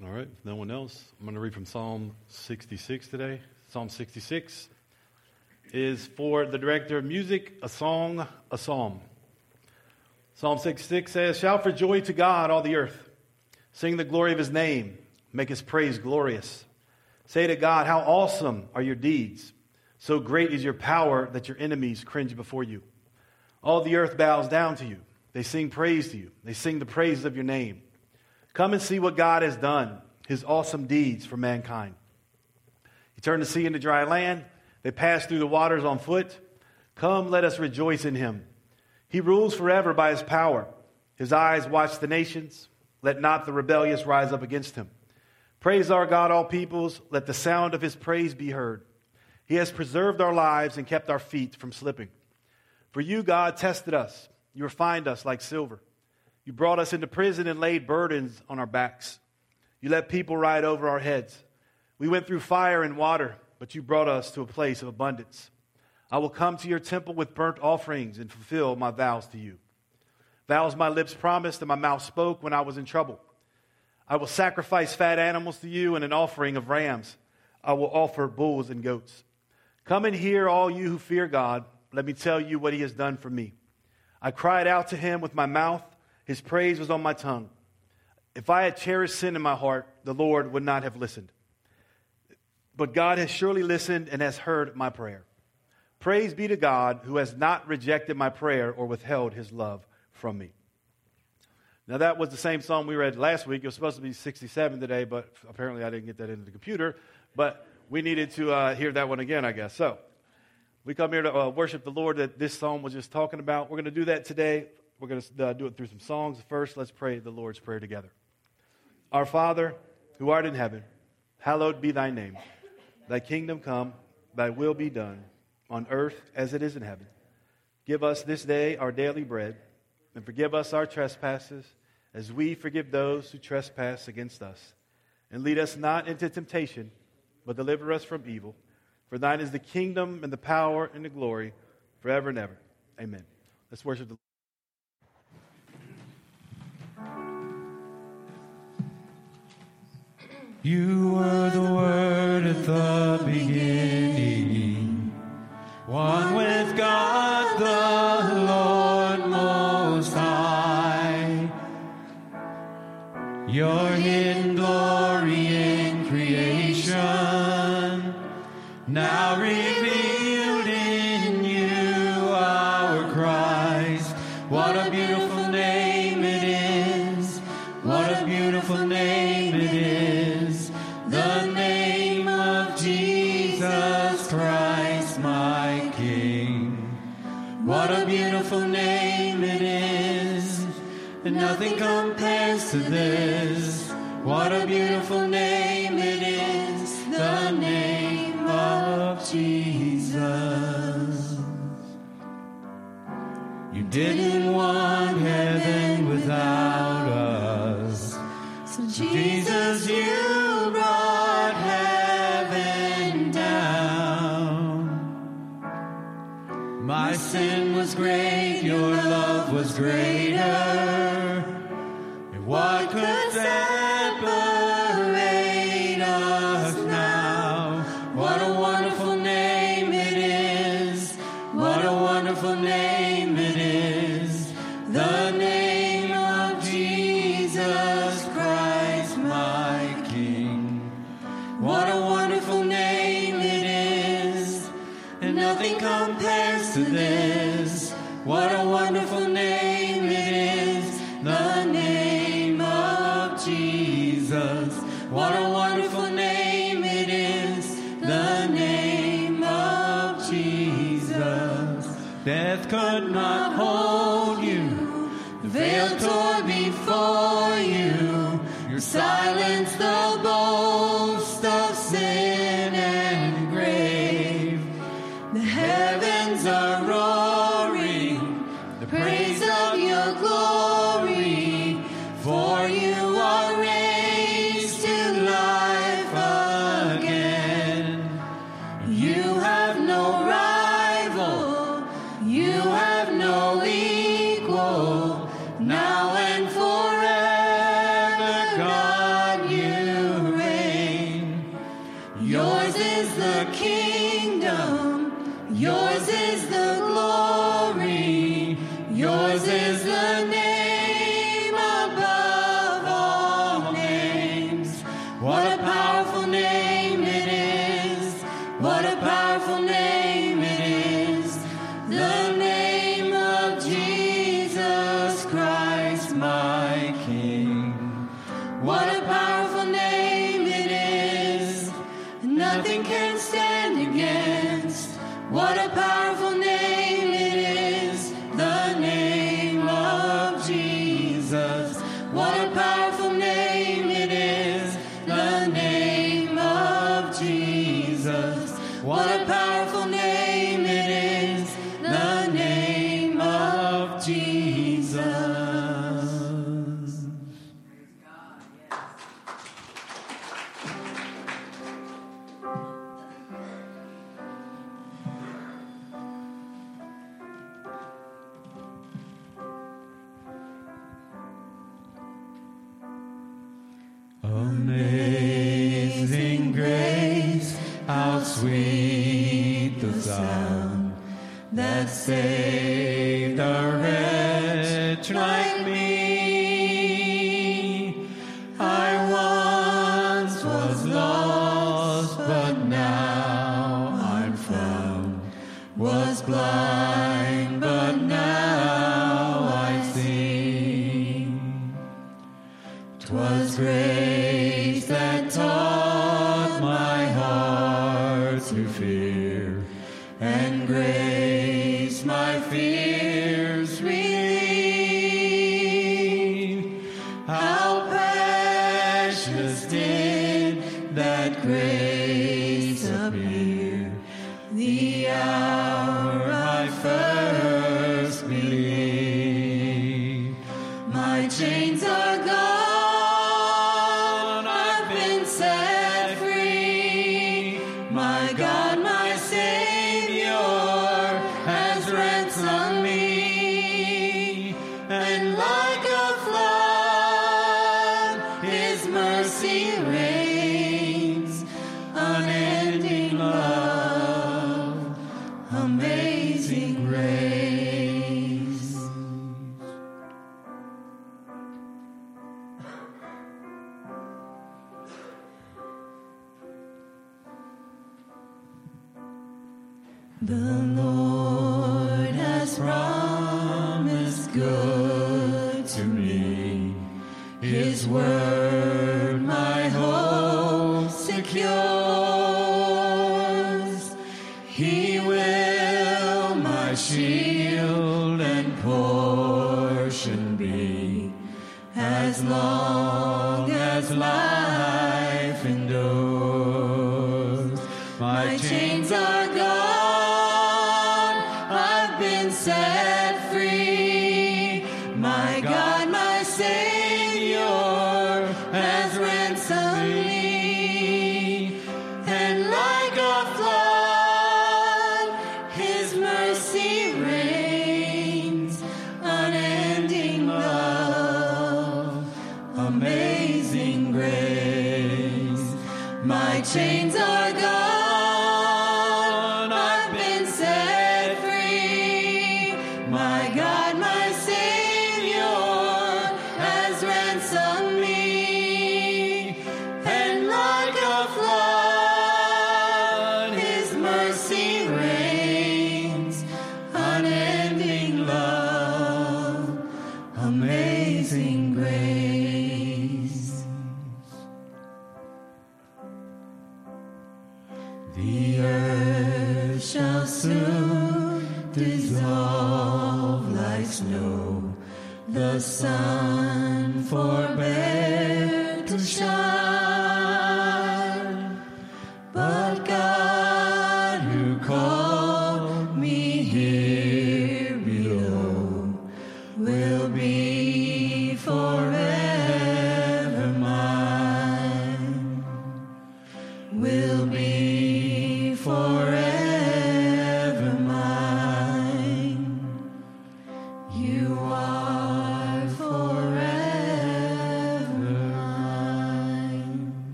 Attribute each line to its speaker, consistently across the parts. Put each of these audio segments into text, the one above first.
Speaker 1: All right, no one else, I'm going to read from Psalm 66 today. Psalm 66 is for the director of music, a song, a psalm. Psalm 66 says, Shout for joy to God, all the earth. Sing the glory of his name. Make his praise glorious. Say to God, How awesome are your deeds! So great is your power that your enemies cringe before you. All the earth bows down to you. They sing praise to you. They sing the praises of your name. Come and see what God has done, his awesome deeds for mankind. He turned the sea into dry land. They passed through the waters on foot. Come, let us rejoice in him. He rules forever by his power. His eyes watch the nations. Let not the rebellious rise up against him. Praise our God, all peoples. Let the sound of his praise be heard. He has preserved our lives and kept our feet from slipping. For you, God, tested us. You refined us like silver. You brought us into prison and laid burdens on our backs. You let people ride over our heads. We went through fire and water, but you brought us to a place of abundance. I will come to your temple with burnt offerings and fulfill my vows to you. Vows my lips promised and my mouth spoke when I was in trouble. I will sacrifice fat animals to you and an offering of rams. I will offer bulls and goats. Come and hear, all you who fear God. Let me tell you what he has done for me. I cried out to him with my mouth, his praise was on my tongue. If I had cherished sin in my heart, the Lord would not have listened. But God has surely listened and has heard my prayer. Praise be to God who has not rejected my prayer or withheld his love from me. Now, that was the same psalm we read last week. It was supposed to be 67 today, but apparently I didn't get that into the computer. But we needed to uh, hear that one again, I guess. So, we come here to uh, worship the Lord that this psalm was just talking about. We're going to do that today. We're going to uh, do it through some songs. First, let's pray the Lord's Prayer together. Our Father, who art in heaven, hallowed be thy name. Thy kingdom come, thy will be done, on earth as it is in heaven. Give us this day our daily bread, and forgive us our trespasses, as we forgive those who trespass against us. And lead us not into temptation, but deliver us from evil. For thine is the kingdom, and the power, and the glory, forever and ever. Amen. Let's worship the
Speaker 2: You were the Word at the beginning, one with God the Lord Most High. Your nothing compares to this. What a beautiful name it is, the name of Jesus. You didn't want heaven shield and portion be. As long as life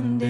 Speaker 2: Day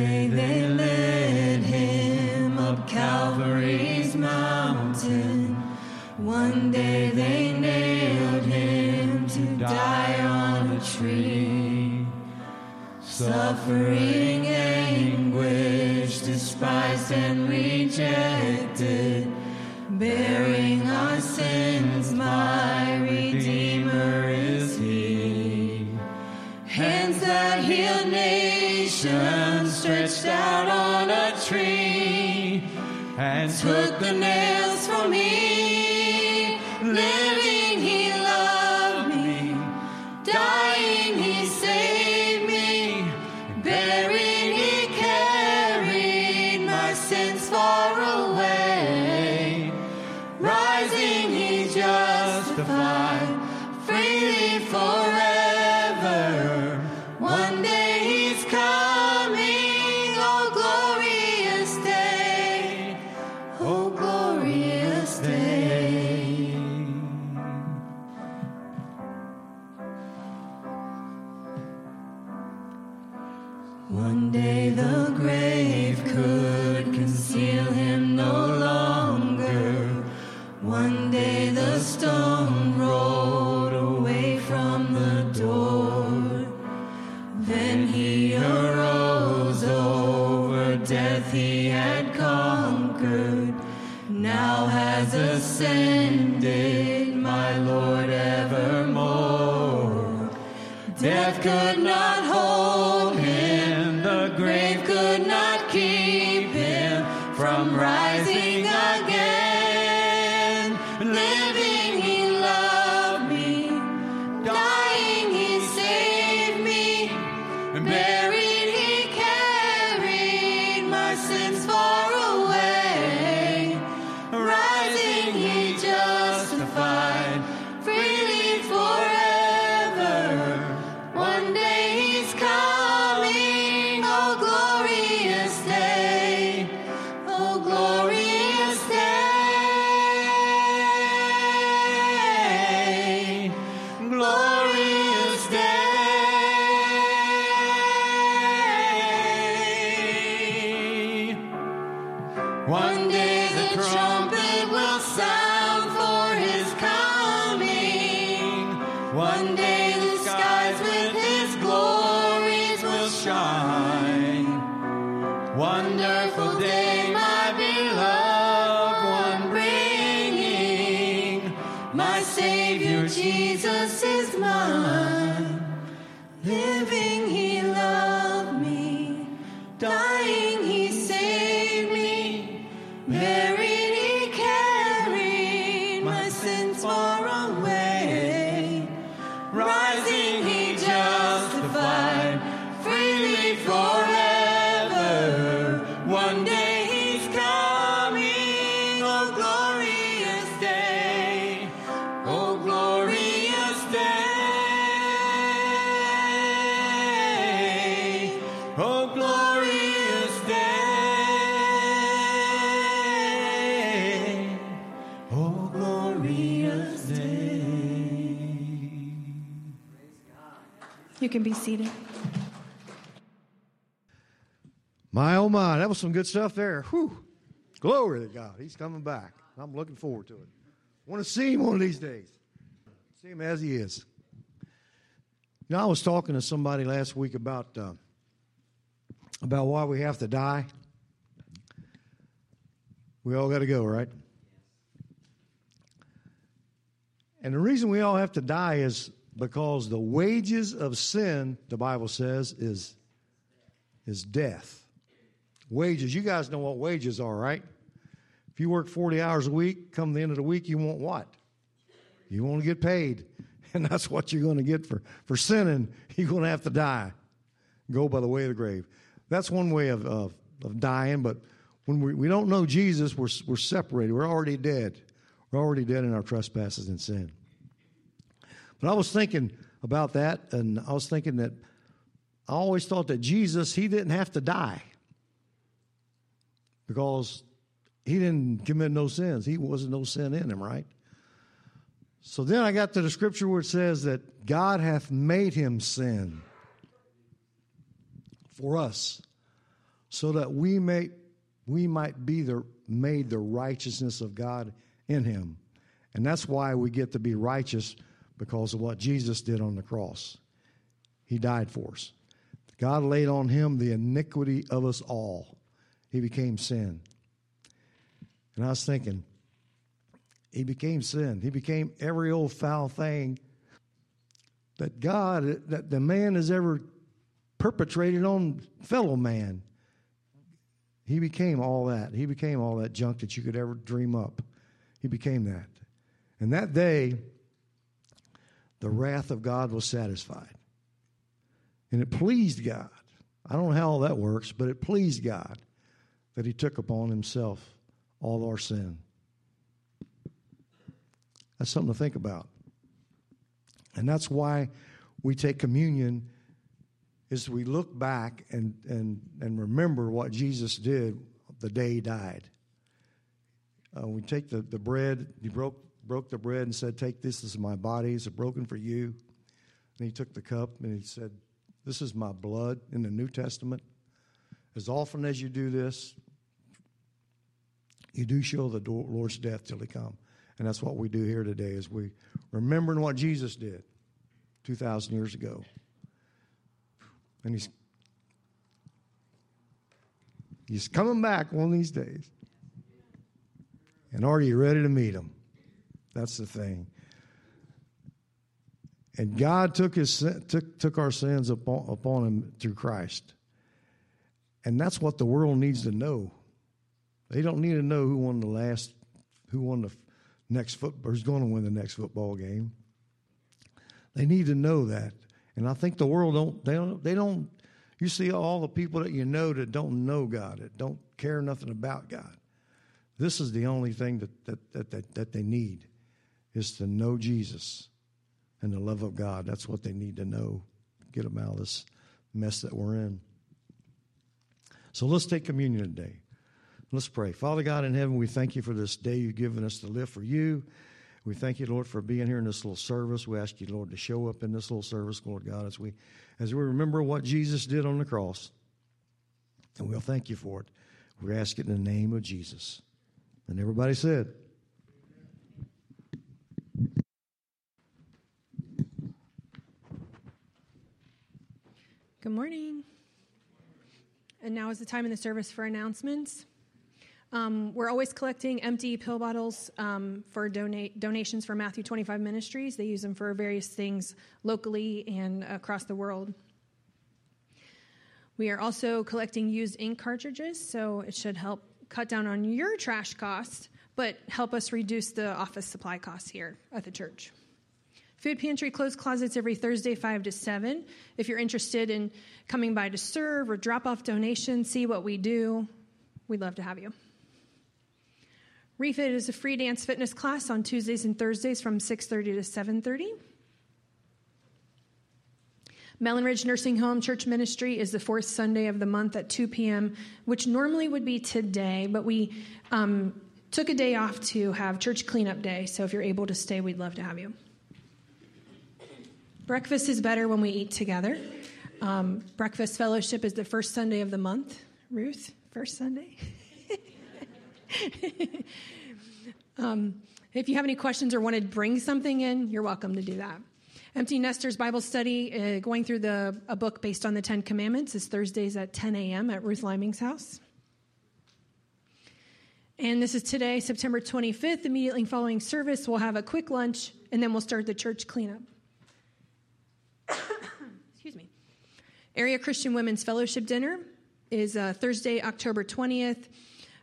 Speaker 3: can be seated.
Speaker 4: My oh my, that was some good stuff there. Whew. Glory to God. He's coming back. I'm looking forward to it. want to see him one of these days. See him as he is. Know, I was talking to somebody last week about uh, about why we have to die. We all got to go, right? And the reason we all have to die is because the wages of sin, the Bible says, is is death. Wages, you guys know what wages are, right? If you work 40 hours a week, come the end of the week, you want what? You want to get paid. And that's what you're going to get for, for sinning. You're going to have to die. Go by the way of the grave. That's one way of, of, of dying, but when we, we don't know Jesus, we're, we're separated. We're already dead. We're already dead in our trespasses and sin. But I was thinking about that, and I was thinking that I always thought that Jesus, he didn't have to die because he didn't commit no sins. He wasn't no sin in him, right? So then I got to the scripture where it says that God hath made him sin for us, so that we may we might be the made the righteousness of God in him. And that's why we get to be righteous because of what Jesus did on the cross. He died for us. God laid on him the iniquity of us all. He became sin. And I was thinking, he became sin. He became every old foul thing that God, that the man has ever perpetrated on fellow man. He became all that. He became all that junk that you could ever dream up. He became that. And that day, the wrath of God was satisfied. And it pleased God. I don't know how all that works, but it pleased God that He took upon Himself all our sin. That's something to think about. And that's why we take communion is we look back and, and, and remember what Jesus did the day he died. Uh, we take the, the bread, he broke, broke the bread and said, Take this, this is my body, it's broken for you. And he took the cup and he said, This is my blood in the New Testament. As often as you do this, you do show the Lord's death till he come. And that's what we do here today is we remembering what Jesus did 2,000 years ago. And he's, he's coming back one of these days. And are you ready to meet him? That's the thing. And God took his took took our sins upon, upon him through Christ. And that's what the world needs to know. They don't need to know who won the last, who won the next football, who's going to win the next football game. They need to know that. And I think the world don't, they don't, they don't, you see all the people that you know that don't know God, that don't care nothing about God. This is the only thing that, that, that, that, that they need is to know Jesus and the love of God. That's what they need to know. Get them out of this mess that we're in. So let's take communion today. Let's pray. Father God in heaven, we thank you for this day you've given us to live for you. We thank you, Lord, for being here in this little service. We ask you, Lord, to show up in this little service, Lord God, as we as we remember what Jesus did on the cross. And we'll thank you for it. We ask it in the name of Jesus. And everybody said,
Speaker 5: Good morning. And now is the time in the service for announcements. Um, we're always collecting empty pill bottles um, for donate donations for Matthew 25 Ministries. They use them for various things locally and across the world. We are also collecting used ink cartridges, so it should help cut down on your trash costs, but help us reduce the office supply costs here at the church. Food pantry closed closets every Thursday, 5 to 7. If you're interested in coming by to serve or drop off donations, see what we do, we'd love to have you. Refit is a free dance fitness class on Tuesdays and Thursdays from 6:30 to 7:30. Mellon Ridge Nursing Home Church Ministry is the fourth Sunday of the month at 2 p.m., which normally would be today, but we um, took a day off to have church cleanup day. So if you're able to stay, we'd love to have you. Breakfast is better when we eat together. Um, breakfast fellowship is the first Sunday of the month. Ruth, first Sunday. um, if you have any questions or want to bring something in, you're welcome to do that. Empty Nesters Bible Study, uh, going through the, a book based on the Ten Commandments, is Thursdays at 10 a.m. at Ruth Liming's house. And this is today, September 25th. Immediately following service, we'll have a quick lunch, and then we'll start the church cleanup. Excuse me. Area Christian Women's Fellowship Dinner is uh, Thursday, October 20th.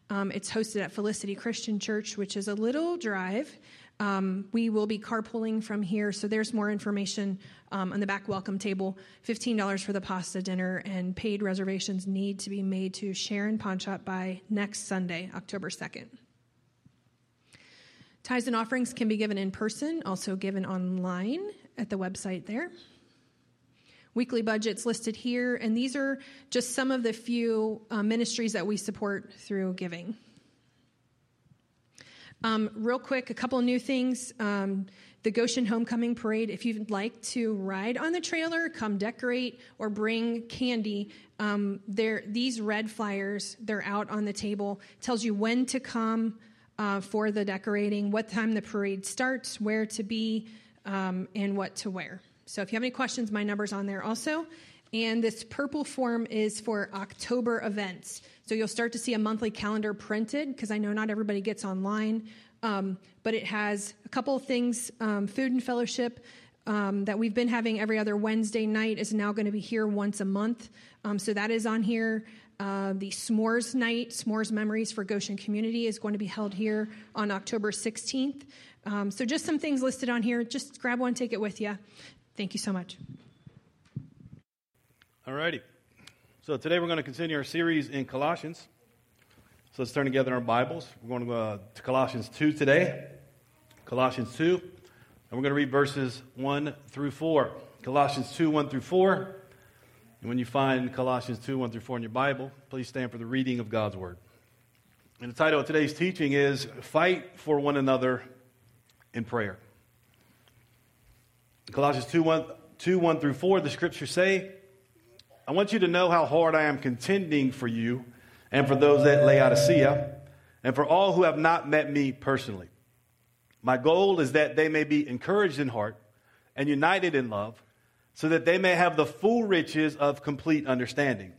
Speaker 5: Um, it's hosted at Felicity Christian Church, which is a little drive. Um, we will be carpooling from here, so there's more information um, on the back welcome table. $15 for the pasta dinner, and paid reservations need to be made to Sharon Pawn Shop by next Sunday, October 2nd. Tithes and offerings can be given in person, also given online at the website there. Weekly budgets listed here, and these are just some of the few uh, ministries that we support through giving. Um, real quick, a couple new things. Um, the Goshen Homecoming Parade, if you'd like to ride on the trailer, come decorate, or bring candy, um, these red flyers, they're out on the table, tells you when to come uh, for the decorating, what time the parade starts, where to be, um, and what to wear. So if you have any questions, my number's on there also. And this purple form is for October events. So you'll start to see a monthly calendar printed because I know not everybody gets online. Um, but it has a couple of things um, food and fellowship. Um, that we've been having every other Wednesday night is now going to be here once a month. Um, so that is on here. Uh, the S'mores Night, S'mores Memories for Goshen Community, is going to be held here on October 16th. Um, so just some things listed on here. Just grab one, take it with you. Thank you so much.
Speaker 1: All righty. So today we're going to continue our series in Colossians. So let's turn together our Bibles. We're going to go uh, to Colossians 2 today. Colossians 2. And we're going to read verses 1 through 4. Colossians 2, 1 through 4. And when you find Colossians 2, 1 through 4 in your Bible, please stand for the reading of God's Word. And the title of today's teaching is Fight for One Another in Prayer. Colossians 2 1, 2, 1 through 4, the scriptures say, I want you to know how hard I am contending for you and for those at Laodicea and for all who have not met me personally. My goal is that they may be encouraged in heart and united in love, so that they may have the full riches of complete understanding,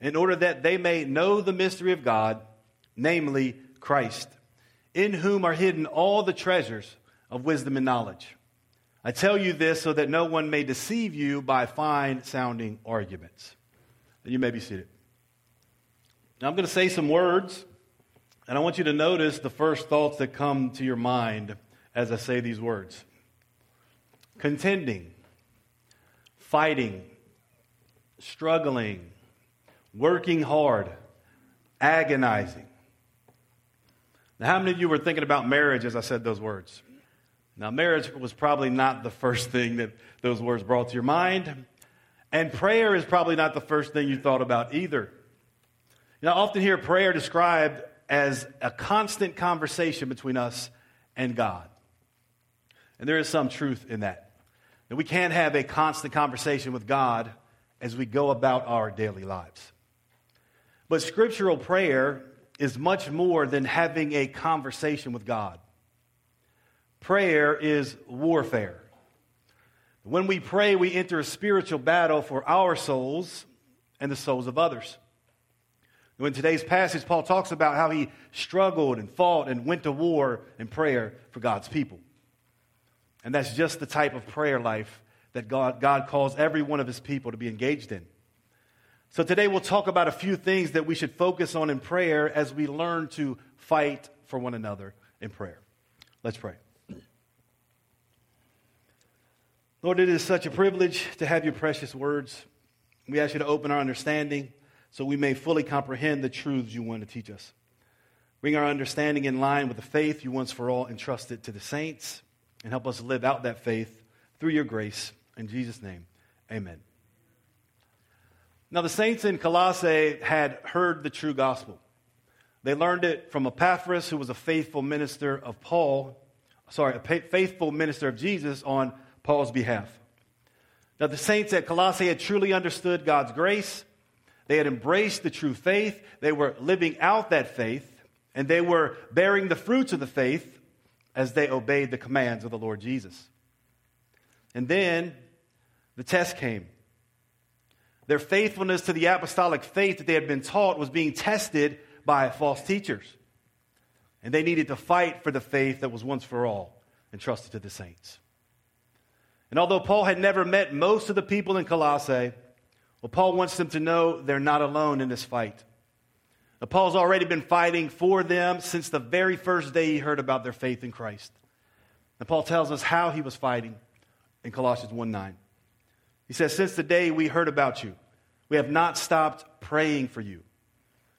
Speaker 1: in order that they may know the mystery of God, namely Christ, in whom are hidden all the treasures of wisdom and knowledge. I tell you this so that no one may deceive you by fine sounding arguments. And you may be seated. Now, I'm going to say some words, and I want you to notice the first thoughts that come to your mind as I say these words contending, fighting, struggling, working hard, agonizing. Now, how many of you were thinking about marriage as I said those words? Now, marriage was probably not the first thing that those words brought to your mind. And prayer is probably not the first thing you thought about either. You know, I often hear prayer described as a constant conversation between us and God. And there is some truth in that. That we can't have a constant conversation with God as we go about our daily lives. But scriptural prayer is much more than having a conversation with God. Prayer is warfare. When we pray, we enter a spiritual battle for our souls and the souls of others. In today's passage, Paul talks about how he struggled and fought and went to war in prayer for God's people. And that's just the type of prayer life that God, God calls every one of his people to be engaged in. So today we'll talk about a few things that we should focus on in prayer as we learn to fight for one another in prayer. Let's pray. Lord, it is such a privilege to have your precious words. We ask you to open our understanding so we may fully comprehend the truths you want to teach us. Bring our understanding in line with the faith you once for all entrusted to the saints, and help us live out that faith through your grace. In Jesus' name, amen. Now, the saints in Colossae had heard the true gospel. They learned it from Epaphras, who was a faithful minister of Paul, sorry, a faithful minister of Jesus on Paul's behalf. Now, the saints at Colossae had truly understood God's grace. They had embraced the true faith. They were living out that faith, and they were bearing the fruits of the faith as they obeyed the commands of the Lord Jesus. And then the test came. Their faithfulness to the apostolic faith that they had been taught was being tested by false teachers. And they needed to fight for the faith that was once for all entrusted to the saints. And although Paul had never met most of the people in Colossae, well, Paul wants them to know they're not alone in this fight. Now, Paul's already been fighting for them since the very first day he heard about their faith in Christ. And Paul tells us how he was fighting in Colossians 1 9. He says, Since the day we heard about you, we have not stopped praying for you.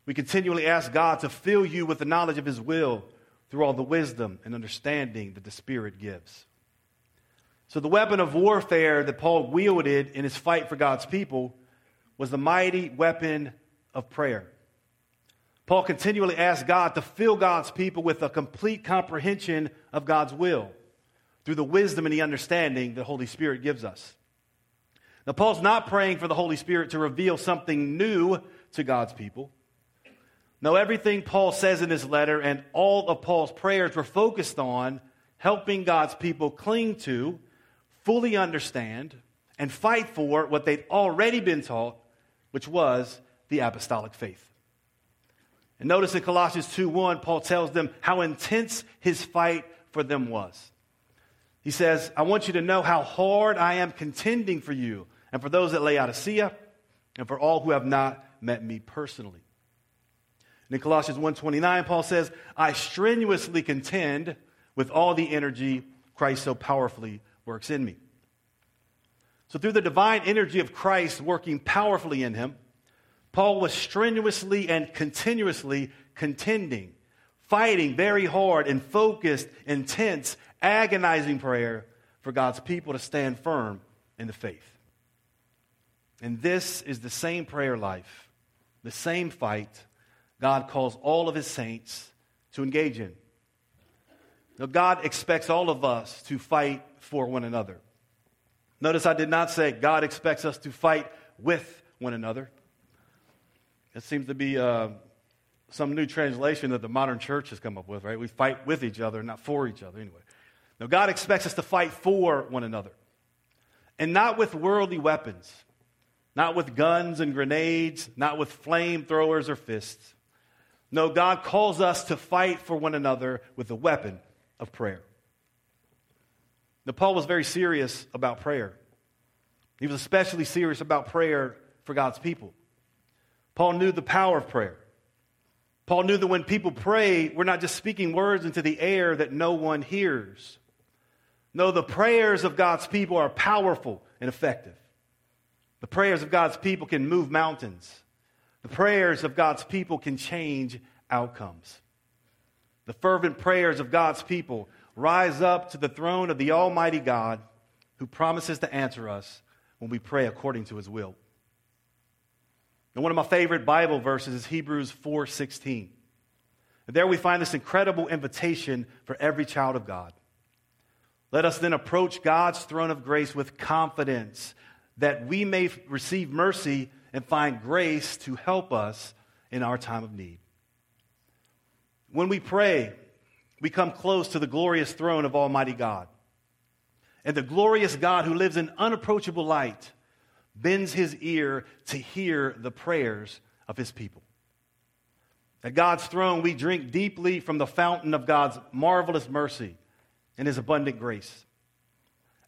Speaker 1: We continually ask God to fill you with the knowledge of his will through all the wisdom and understanding that the Spirit gives. So, the weapon of warfare that Paul wielded in his fight for God's people was the mighty weapon of prayer. Paul continually asked God to fill God's people with a complete comprehension of God's will through the wisdom and the understanding the Holy Spirit gives us. Now, Paul's not praying for the Holy Spirit to reveal something new to God's people. No, everything Paul says in this letter and all of Paul's prayers were focused on helping God's people cling to fully understand and fight for what they'd already been taught, which was the apostolic faith. And notice in Colossians 2 1, Paul tells them how intense his fight for them was. He says, I want you to know how hard I am contending for you and for those at Laodicea and for all who have not met me personally. And in Colossians 1:29, Paul says, I strenuously contend with all the energy Christ so powerfully works in me. So, through the divine energy of Christ working powerfully in him, Paul was strenuously and continuously contending, fighting very hard and focused, intense, agonizing prayer for God's people to stand firm in the faith. And this is the same prayer life, the same fight God calls all of his saints to engage in. Now, God expects all of us to fight for one another. Notice I did not say God expects us to fight with one another. It seems to be uh, some new translation that the modern church has come up with, right? We fight with each other, not for each other, anyway. Now, God expects us to fight for one another, and not with worldly weapons, not with guns and grenades, not with flamethrowers or fists. No, God calls us to fight for one another with a weapon of prayer. Now, Paul was very serious about prayer. He was especially serious about prayer for God's people. Paul knew the power of prayer. Paul knew that when people pray, we're not just speaking words into the air that no one hears. No, the prayers of God's people are powerful and effective. The prayers of God's people can move mountains. The prayers of God's people can change outcomes. The fervent prayers of God's people rise up to the throne of the Almighty God who promises to answer us when we pray according to his will. And one of my favorite Bible verses is Hebrews 4:16. And there we find this incredible invitation for every child of God. Let us then approach God's throne of grace with confidence that we may receive mercy and find grace to help us in our time of need. When we pray, we come close to the glorious throne of Almighty God. And the glorious God who lives in unapproachable light bends his ear to hear the prayers of his people. At God's throne, we drink deeply from the fountain of God's marvelous mercy and his abundant grace.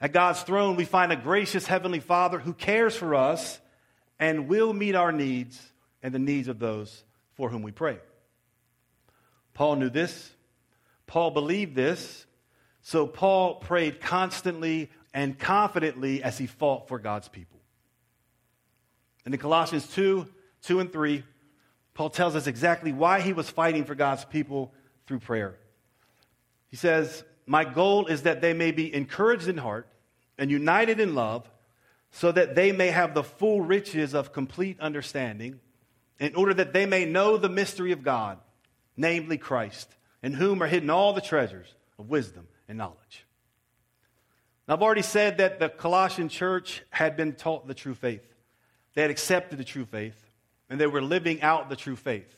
Speaker 1: At God's throne, we find a gracious Heavenly Father who cares for us and will meet our needs and the needs of those for whom we pray. Paul knew this. Paul believed this. So Paul prayed constantly and confidently as he fought for God's people. And in Colossians 2 2 and 3, Paul tells us exactly why he was fighting for God's people through prayer. He says, My goal is that they may be encouraged in heart and united in love so that they may have the full riches of complete understanding, in order that they may know the mystery of God, namely Christ, in whom are hidden all the treasures of wisdom and knowledge. Now, I've already said that the Colossian church had been taught the true faith. They had accepted the true faith, and they were living out the true faith.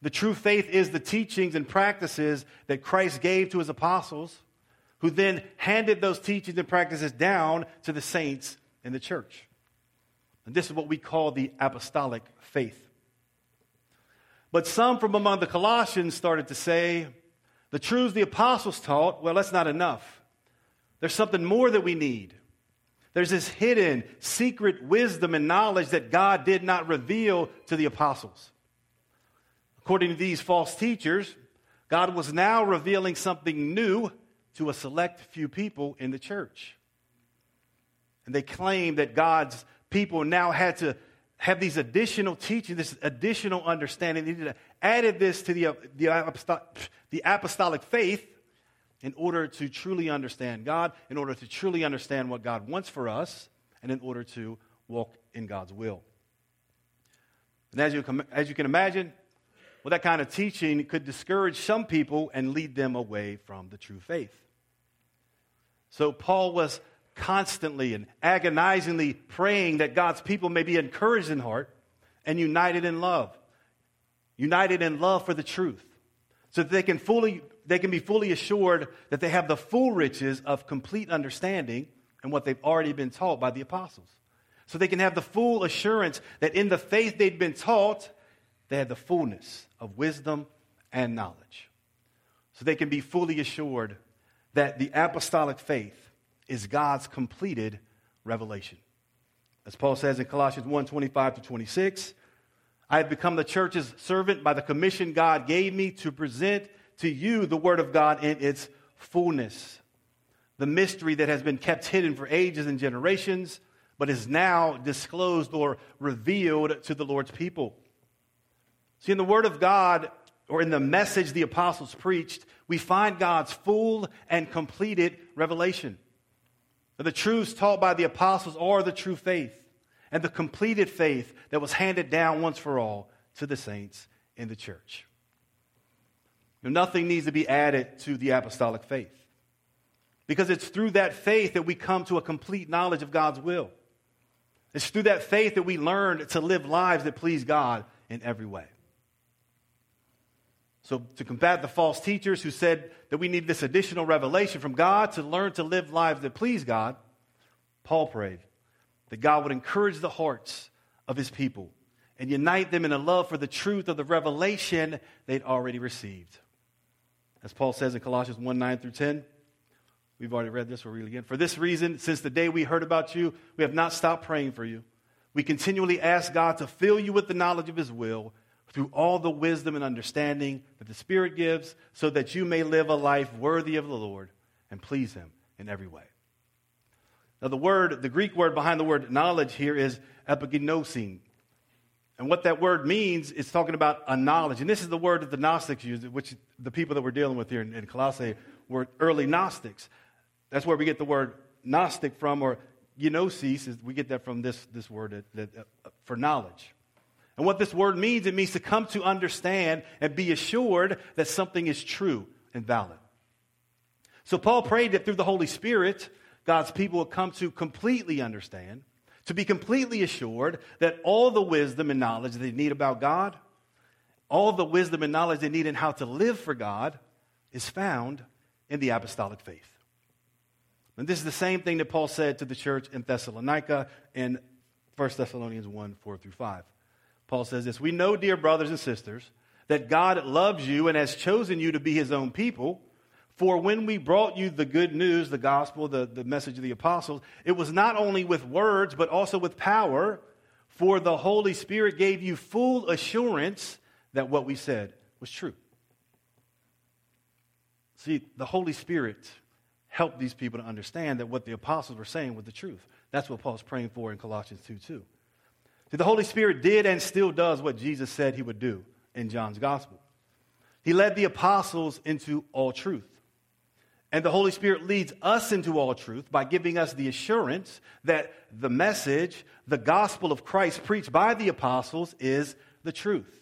Speaker 1: The true faith is the teachings and practices that Christ gave to his apostles who then handed those teachings and practices down to the saints in the church. And this is what we call the apostolic faith. But some from among the Colossians started to say, the truths the apostles taught, well, that's not enough. There's something more that we need. There's this hidden, secret wisdom and knowledge that God did not reveal to the apostles. According to these false teachers, God was now revealing something new to a select few people in the church. And they claimed that God's people now had to have these additional teachings, this additional understanding. They added this to the, uh, the, the apostolic faith in order to truly understand God, in order to truly understand what God wants for us, and in order to walk in God's will. And as you, as you can imagine, well, that kind of teaching could discourage some people and lead them away from the true faith. So Paul was constantly and agonizingly praying that God's people may be encouraged in heart and united in love, united in love for the truth, so that they can fully they can be fully assured that they have the full riches of complete understanding and what they've already been taught by the apostles. So they can have the full assurance that in the faith they'd been taught, they had the fullness of wisdom and knowledge. So they can be fully assured that the apostolic faith is God's completed revelation. As Paul says in Colossians 1 25 to 26, I have become the church's servant by the commission God gave me to present to you the word of God in its fullness. The mystery that has been kept hidden for ages and generations, but is now disclosed or revealed to the Lord's people. See, in the word of God, or in the message the apostles preached, we find God's full and completed revelation. The truths taught by the apostles are the true faith and the completed faith that was handed down once for all to the saints in the church. Nothing needs to be added to the apostolic faith. Because it's through that faith that we come to a complete knowledge of God's will. It's through that faith that we learn to live lives that please God in every way. So, to combat the false teachers who said that we need this additional revelation from God to learn to live lives that please God, Paul prayed that God would encourage the hearts of his people and unite them in a love for the truth of the revelation they'd already received. As Paul says in Colossians 1 9 through 10, we've already read this, we'll read it again. For this reason, since the day we heard about you, we have not stopped praying for you. We continually ask God to fill you with the knowledge of his will through all the wisdom and understanding that the Spirit gives, so that you may live a life worthy of the Lord and please him in every way. Now, the word, the Greek word behind the word knowledge here is epignosin, and what that word means is talking about a knowledge. And this is the word that the Gnostics used, which the people that we're dealing with here in, in Colossae were early Gnostics. That's where we get the word Gnostic from, or gnosis, is, we get that from this, this word that, that, uh, for knowledge. And what this word means, it means to come to understand and be assured that something is true and valid. So Paul prayed that through the Holy Spirit, God's people would come to completely understand to be completely assured that all the wisdom and knowledge they need about God, all the wisdom and knowledge they need in how to live for God, is found in the apostolic faith. And this is the same thing that Paul said to the church in Thessalonica in 1 Thessalonians 1 4 through 5. Paul says this We know, dear brothers and sisters, that God loves you and has chosen you to be his own people for when we brought you the good news, the gospel, the, the message of the apostles, it was not only with words, but also with power, for the Holy Spirit gave you full assurance that what we said was true. See, the Holy Spirit helped these people to understand that what the apostles were saying was the truth. That's what Paul's praying for in Colossians 2 2. The Holy Spirit did and still does what Jesus said he would do in John's gospel. He led the apostles into all truth. And the Holy Spirit leads us into all truth by giving us the assurance that the message, the gospel of Christ preached by the apostles, is the truth.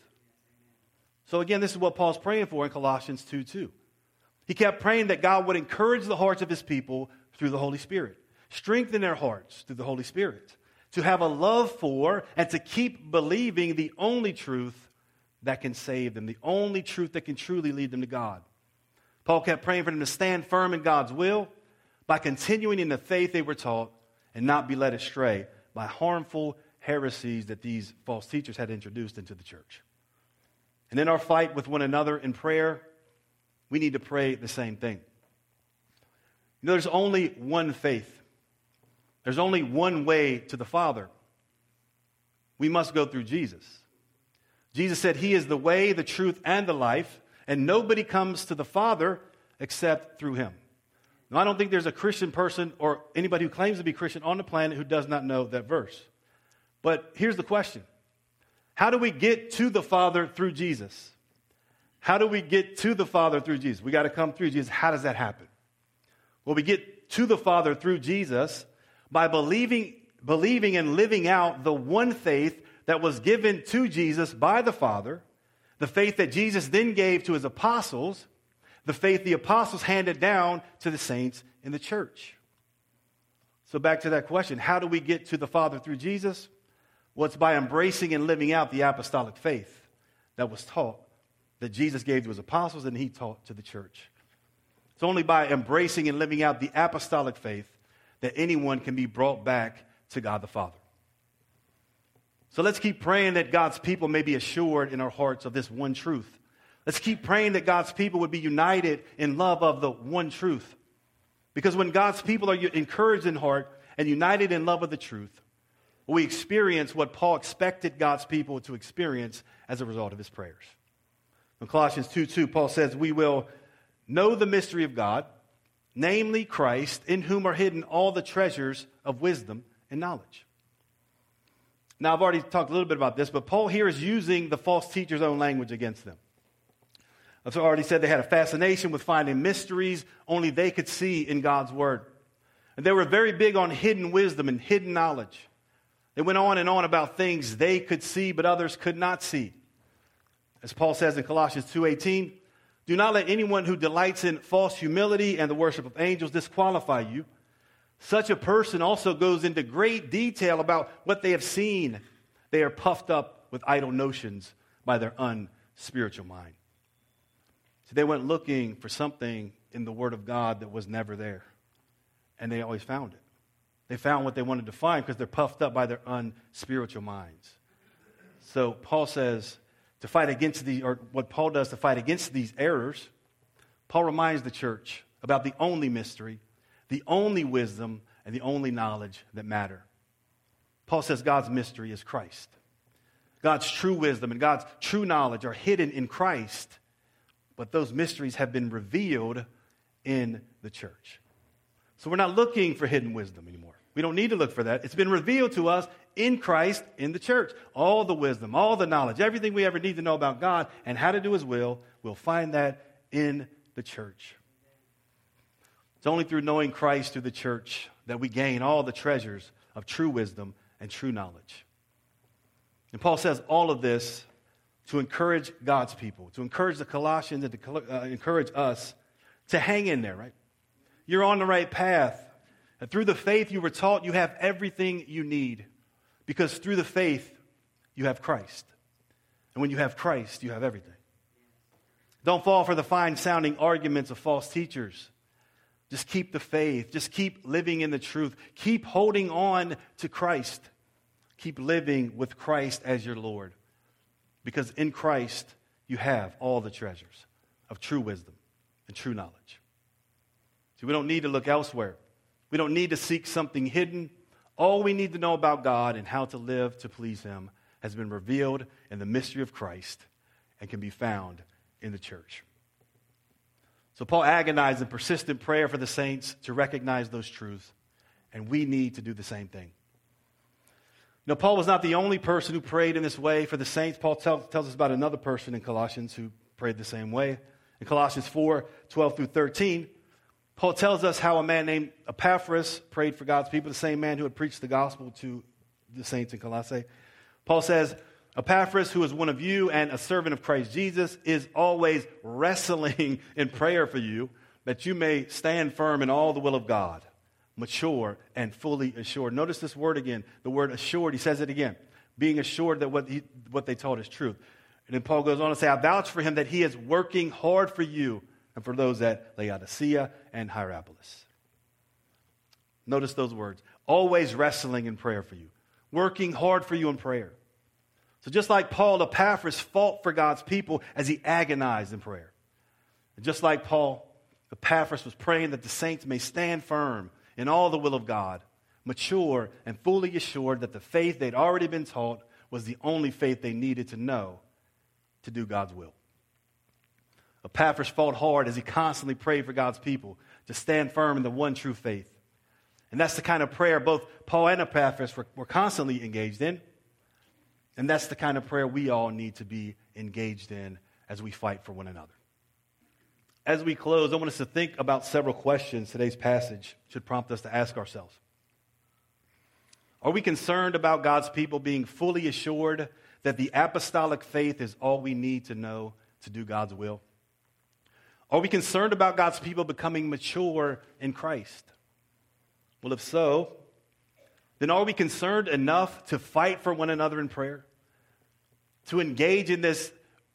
Speaker 1: So, again, this is what Paul's praying for in Colossians 2 2. He kept praying that God would encourage the hearts of his people through the Holy Spirit, strengthen their hearts through the Holy Spirit, to have a love for and to keep believing the only truth that can save them, the only truth that can truly lead them to God. Paul kept praying for them to stand firm in God's will by continuing in the faith they were taught and not be led astray by harmful heresies that these false teachers had introduced into the church. And in our fight with one another in prayer, we need to pray the same thing. You know, there's only one faith. There's only one way to the Father. We must go through Jesus. Jesus said, He is the way, the truth, and the life, and nobody comes to the Father except through Him. Now, I don't think there's a Christian person or anybody who claims to be Christian on the planet who does not know that verse. But here's the question How do we get to the Father through Jesus? How do we get to the Father through Jesus? We got to come through Jesus. How does that happen? Well, we get to the Father through Jesus by believing, believing and living out the one faith that was given to Jesus by the Father, the faith that Jesus then gave to his apostles, the faith the apostles handed down to the saints in the church. So, back to that question how do we get to the Father through Jesus? Well, it's by embracing and living out the apostolic faith that was taught, that Jesus gave to his apostles and he taught to the church. It's only by embracing and living out the apostolic faith that anyone can be brought back to God the Father. So let's keep praying that God's people may be assured in our hearts of this one truth. Let's keep praying that God's people would be united in love of the one truth. Because when God's people are encouraged in heart and united in love of the truth, we experience what Paul expected God's people to experience as a result of his prayers. In Colossians 2 2, Paul says, We will know the mystery of God namely Christ, in whom are hidden all the treasures of wisdom and knowledge. Now, I've already talked a little bit about this, but Paul here is using the false teacher's own language against them. I've already said they had a fascination with finding mysteries only they could see in God's Word. And they were very big on hidden wisdom and hidden knowledge. They went on and on about things they could see but others could not see. As Paul says in Colossians 2:18, do not let anyone who delights in false humility and the worship of angels disqualify you. Such a person also goes into great detail about what they have seen. They are puffed up with idle notions by their unspiritual mind. So they went looking for something in the Word of God that was never there. And they always found it. They found what they wanted to find because they're puffed up by their unspiritual minds. So Paul says, to fight against the, or what Paul does to fight against these errors, Paul reminds the church about the only mystery, the only wisdom, and the only knowledge that matter. Paul says God's mystery is Christ. God's true wisdom and God's true knowledge are hidden in Christ, but those mysteries have been revealed in the church. So we're not looking for hidden wisdom anymore. We don't need to look for that. It's been revealed to us in Christ in the church. All the wisdom, all the knowledge, everything we ever need to know about God and how to do His will, we'll find that in the church. It's only through knowing Christ through the church that we gain all the treasures of true wisdom and true knowledge. And Paul says all of this to encourage God's people, to encourage the Colossians, and to uh, encourage us to hang in there, right? You're on the right path. And through the faith you were taught, you have everything you need. Because through the faith, you have Christ. And when you have Christ, you have everything. Don't fall for the fine sounding arguments of false teachers. Just keep the faith. Just keep living in the truth. Keep holding on to Christ. Keep living with Christ as your Lord. Because in Christ, you have all the treasures of true wisdom and true knowledge. See, we don't need to look elsewhere. We don't need to seek something hidden all we need to know about God and how to live to please Him has been revealed in the mystery of Christ and can be found in the church. So Paul agonized in persistent prayer for the saints to recognize those truths, and we need to do the same thing. Now, Paul was not the only person who prayed in this way for the saints. Paul tell, tells us about another person in Colossians who prayed the same way. In Colossians 4 12 through 13, Paul tells us how a man named Epaphras prayed for God's people, the same man who had preached the gospel to the saints in Colossae. Paul says, Epaphras, who is one of you and a servant of Christ Jesus, is always wrestling in prayer for you that you may stand firm in all the will of God, mature and fully assured. Notice this word again, the word assured. He says it again, being assured that what, he, what they taught is truth. And then Paul goes on to say, I vouch for him that he is working hard for you and for those at Laodicea and Hierapolis. Notice those words always wrestling in prayer for you, working hard for you in prayer. So, just like Paul, Epaphras fought for God's people as he agonized in prayer. And just like Paul, Epaphras was praying that the saints may stand firm in all the will of God, mature and fully assured that the faith they'd already been taught was the only faith they needed to know to do God's will. Epaphras fought hard as he constantly prayed for God's people to stand firm in the one true faith. And that's the kind of prayer both Paul and Epaphras were, were constantly engaged in. And that's the kind of prayer we all need to be engaged in as we fight for one another. As we close, I want us to think about several questions today's passage should prompt us to ask ourselves. Are we concerned about God's people being fully assured that the apostolic faith is all we need to know to do God's will? Are we concerned about God's people becoming mature in Christ? Well, if so, then are we concerned enough to fight for one another in prayer? To engage in this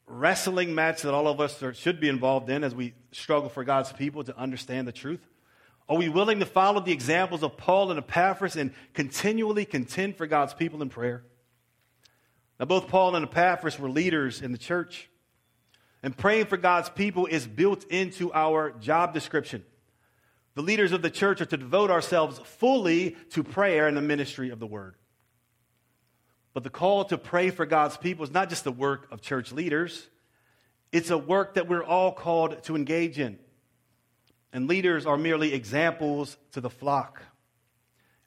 Speaker 1: wrestling match that all of us are, should be involved in as we struggle for God's people to understand the truth? Are we willing to follow the examples of Paul and Epaphras and continually contend for God's people in prayer? Now, both Paul and Epaphras were leaders in the church. And praying for God's people is built into our job description. The leaders of the church are to devote ourselves fully to prayer and the ministry of the word. But the call to pray for God's people is not just the work of church leaders, it's a work that we're all called to engage in. And leaders are merely examples to the flock.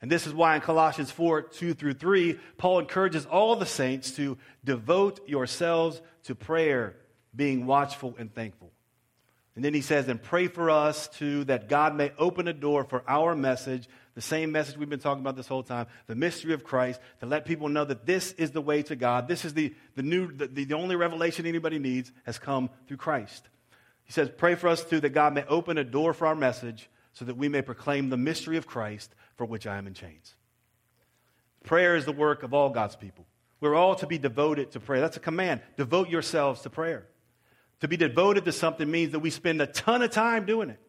Speaker 1: And this is why in Colossians 4 2 through 3, Paul encourages all the saints to devote yourselves to prayer being watchful and thankful. And then he says, and pray for us too, that God may open a door for our message, the same message we've been talking about this whole time, the mystery of Christ, to let people know that this is the way to God. This is the, the new, the, the only revelation anybody needs has come through Christ. He says, pray for us too, that God may open a door for our message so that we may proclaim the mystery of Christ for which I am in chains. Prayer is the work of all God's people. We're all to be devoted to prayer. That's a command. Devote yourselves to prayer. To be devoted to something means that we spend a ton of time doing it.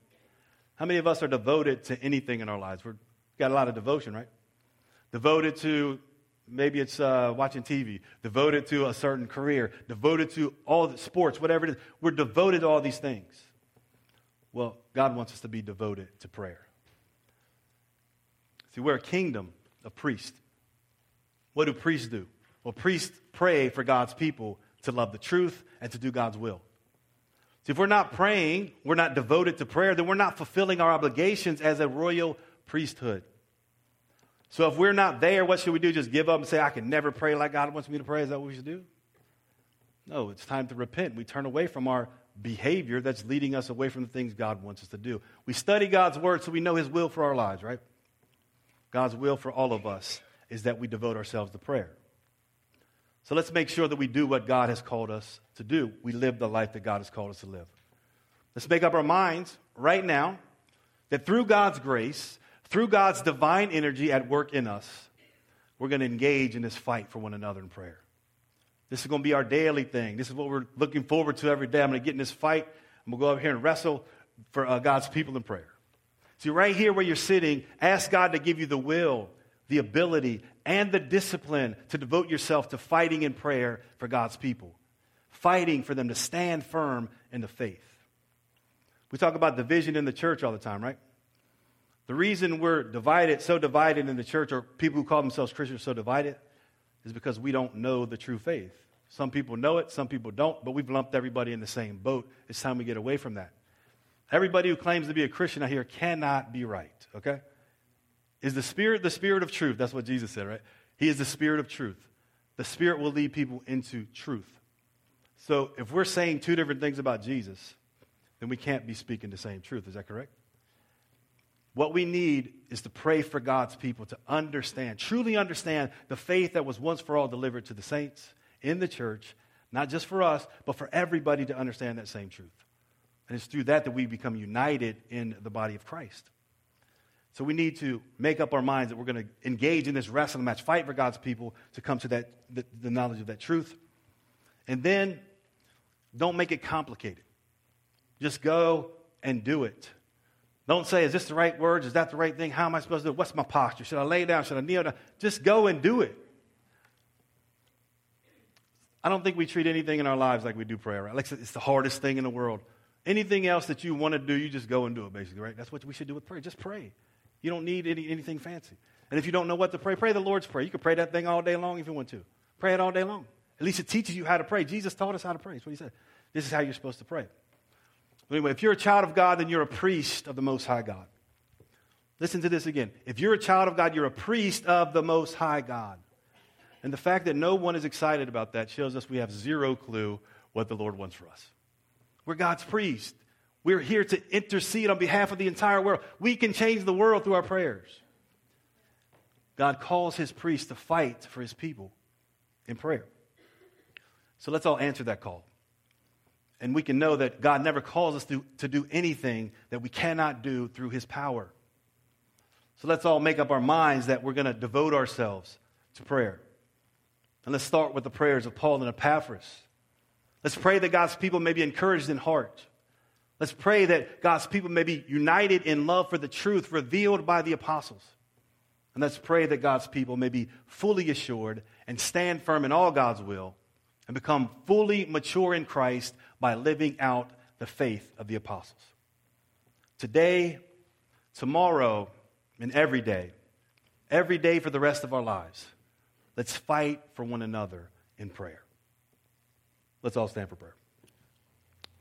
Speaker 1: How many of us are devoted to anything in our lives? We've got a lot of devotion, right? Devoted to maybe it's uh, watching TV, devoted to a certain career, devoted to all the sports, whatever it is. We're devoted to all these things. Well, God wants us to be devoted to prayer. See, we're a kingdom of priests. What do priests do? Well, priests pray for God's people to love the truth and to do God's will. If we're not praying, we're not devoted to prayer, then we're not fulfilling our obligations as a royal priesthood. So if we're not there, what should we do? Just give up and say, I can never pray like God wants me to pray? Is that what we should do? No, it's time to repent. We turn away from our behavior that's leading us away from the things God wants us to do. We study God's word so we know His will for our lives, right? God's will for all of us is that we devote ourselves to prayer. So let's make sure that we do what God has called us to do. We live the life that God has called us to live. Let's make up our minds right now that through God's grace, through God's divine energy at work in us, we're going to engage in this fight for one another in prayer. This is going to be our daily thing. This is what we're looking forward to every day. I'm going to get in this fight. I'm going to go over here and wrestle for uh, God's people in prayer. See, right here where you're sitting, ask God to give you the will, the ability, and the discipline to devote yourself to fighting in prayer for God's people, fighting for them to stand firm in the faith. We talk about division in the church all the time, right? The reason we're divided, so divided in the church, or people who call themselves Christians so divided, is because we don't know the true faith. Some people know it, some people don't, but we've lumped everybody in the same boat. It's time we get away from that. Everybody who claims to be a Christian out here cannot be right, okay? Is the Spirit the Spirit of truth? That's what Jesus said, right? He is the Spirit of truth. The Spirit will lead people into truth. So if we're saying two different things about Jesus, then we can't be speaking the same truth. Is that correct? What we need is to pray for God's people to understand, truly understand the faith that was once for all delivered to the saints in the church, not just for us, but for everybody to understand that same truth. And it's through that that we become united in the body of Christ. So we need to make up our minds that we're going to engage in this wrestling match, fight for God's people to come to that, the, the knowledge of that truth. And then don't make it complicated. Just go and do it. Don't say, is this the right words? Is that the right thing? How am I supposed to do it? What's my posture? Should I lay down? Should I kneel down? Just go and do it. I don't think we treat anything in our lives like we do prayer. Right? Like it's the hardest thing in the world. Anything else that you want to do, you just go and do it, basically, right? That's what we should do with prayer. Just pray. You don't need any, anything fancy. And if you don't know what to pray, pray the Lord's Prayer. You can pray that thing all day long if you want to. Pray it all day long. At least it teaches you how to pray. Jesus taught us how to pray. That's what he said. This is how you're supposed to pray. Anyway, if you're a child of God, then you're a priest of the Most High God. Listen to this again. If you're a child of God, you're a priest of the Most High God. And the fact that no one is excited about that shows us we have zero clue what the Lord wants for us. We're God's priest. We're here to intercede on behalf of the entire world. We can change the world through our prayers. God calls his priests to fight for his people in prayer. So let's all answer that call. And we can know that God never calls us to, to do anything that we cannot do through his power. So let's all make up our minds that we're going to devote ourselves to prayer. And let's start with the prayers of Paul and Epaphras. Let's pray that God's people may be encouraged in heart. Let's pray that God's people may be united in love for the truth revealed by the apostles. And let's pray that God's people may be fully assured and stand firm in all God's will and become fully mature in Christ by living out the faith of the apostles. Today, tomorrow, and every day, every day for the rest of our lives, let's fight for one another in prayer. Let's all stand for prayer.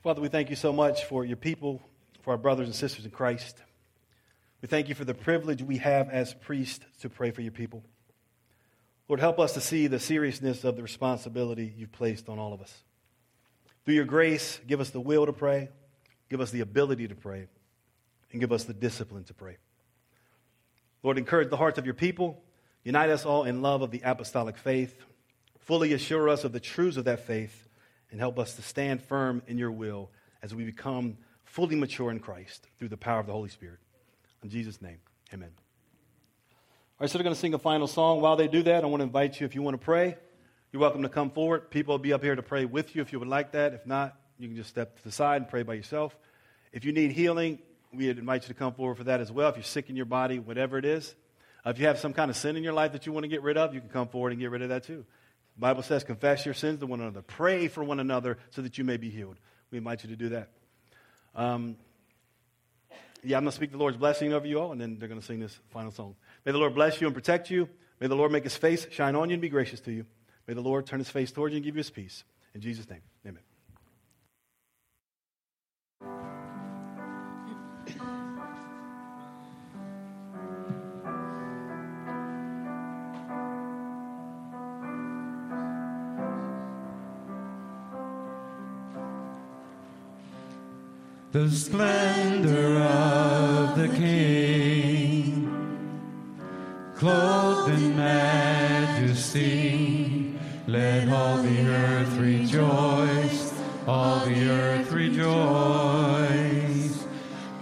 Speaker 1: Father, we thank you so much for your people, for our brothers and sisters in Christ. We thank you for the privilege we have as priests to pray for your people. Lord, help us to see the seriousness of the responsibility you've placed on all of us. Through your grace, give us the will to pray, give us the ability to pray, and give us the discipline to pray. Lord, encourage the hearts of your people. Unite us all in love of the apostolic faith. Fully assure us of the truths of that faith and help us to stand firm in your will as we become fully mature in Christ through the power of the Holy Spirit. In Jesus' name, amen. All right, so they're going to sing a final song. While they do that, I want to invite you, if you want to pray, you're welcome to come forward. People will be up here to pray with you if you would like that. If not, you can just step to the side and pray by yourself. If you need healing, we invite you to come forward for that as well. If you're sick in your body, whatever it is. Uh, if you have some kind of sin in your life that you want to get rid of, you can come forward and get rid of that too. The Bible says, confess your sins to one another, pray for one another so that you may be healed. We invite you to do that. Um, yeah, I'm going to speak the Lord's blessing over you all, and then they're going to sing this final song. May the Lord bless you and protect you. May the Lord make his face shine on you and be gracious to you. May the Lord turn his face towards you and give you his peace. In Jesus' name, amen.
Speaker 6: The splendor of the King, clothed in majesty. Let all the earth rejoice, all the earth rejoice.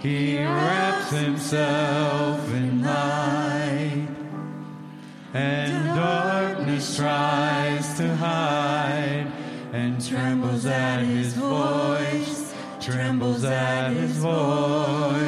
Speaker 6: He wraps himself in light, and darkness tries to hide, and trembles at his voice trembles at his voice.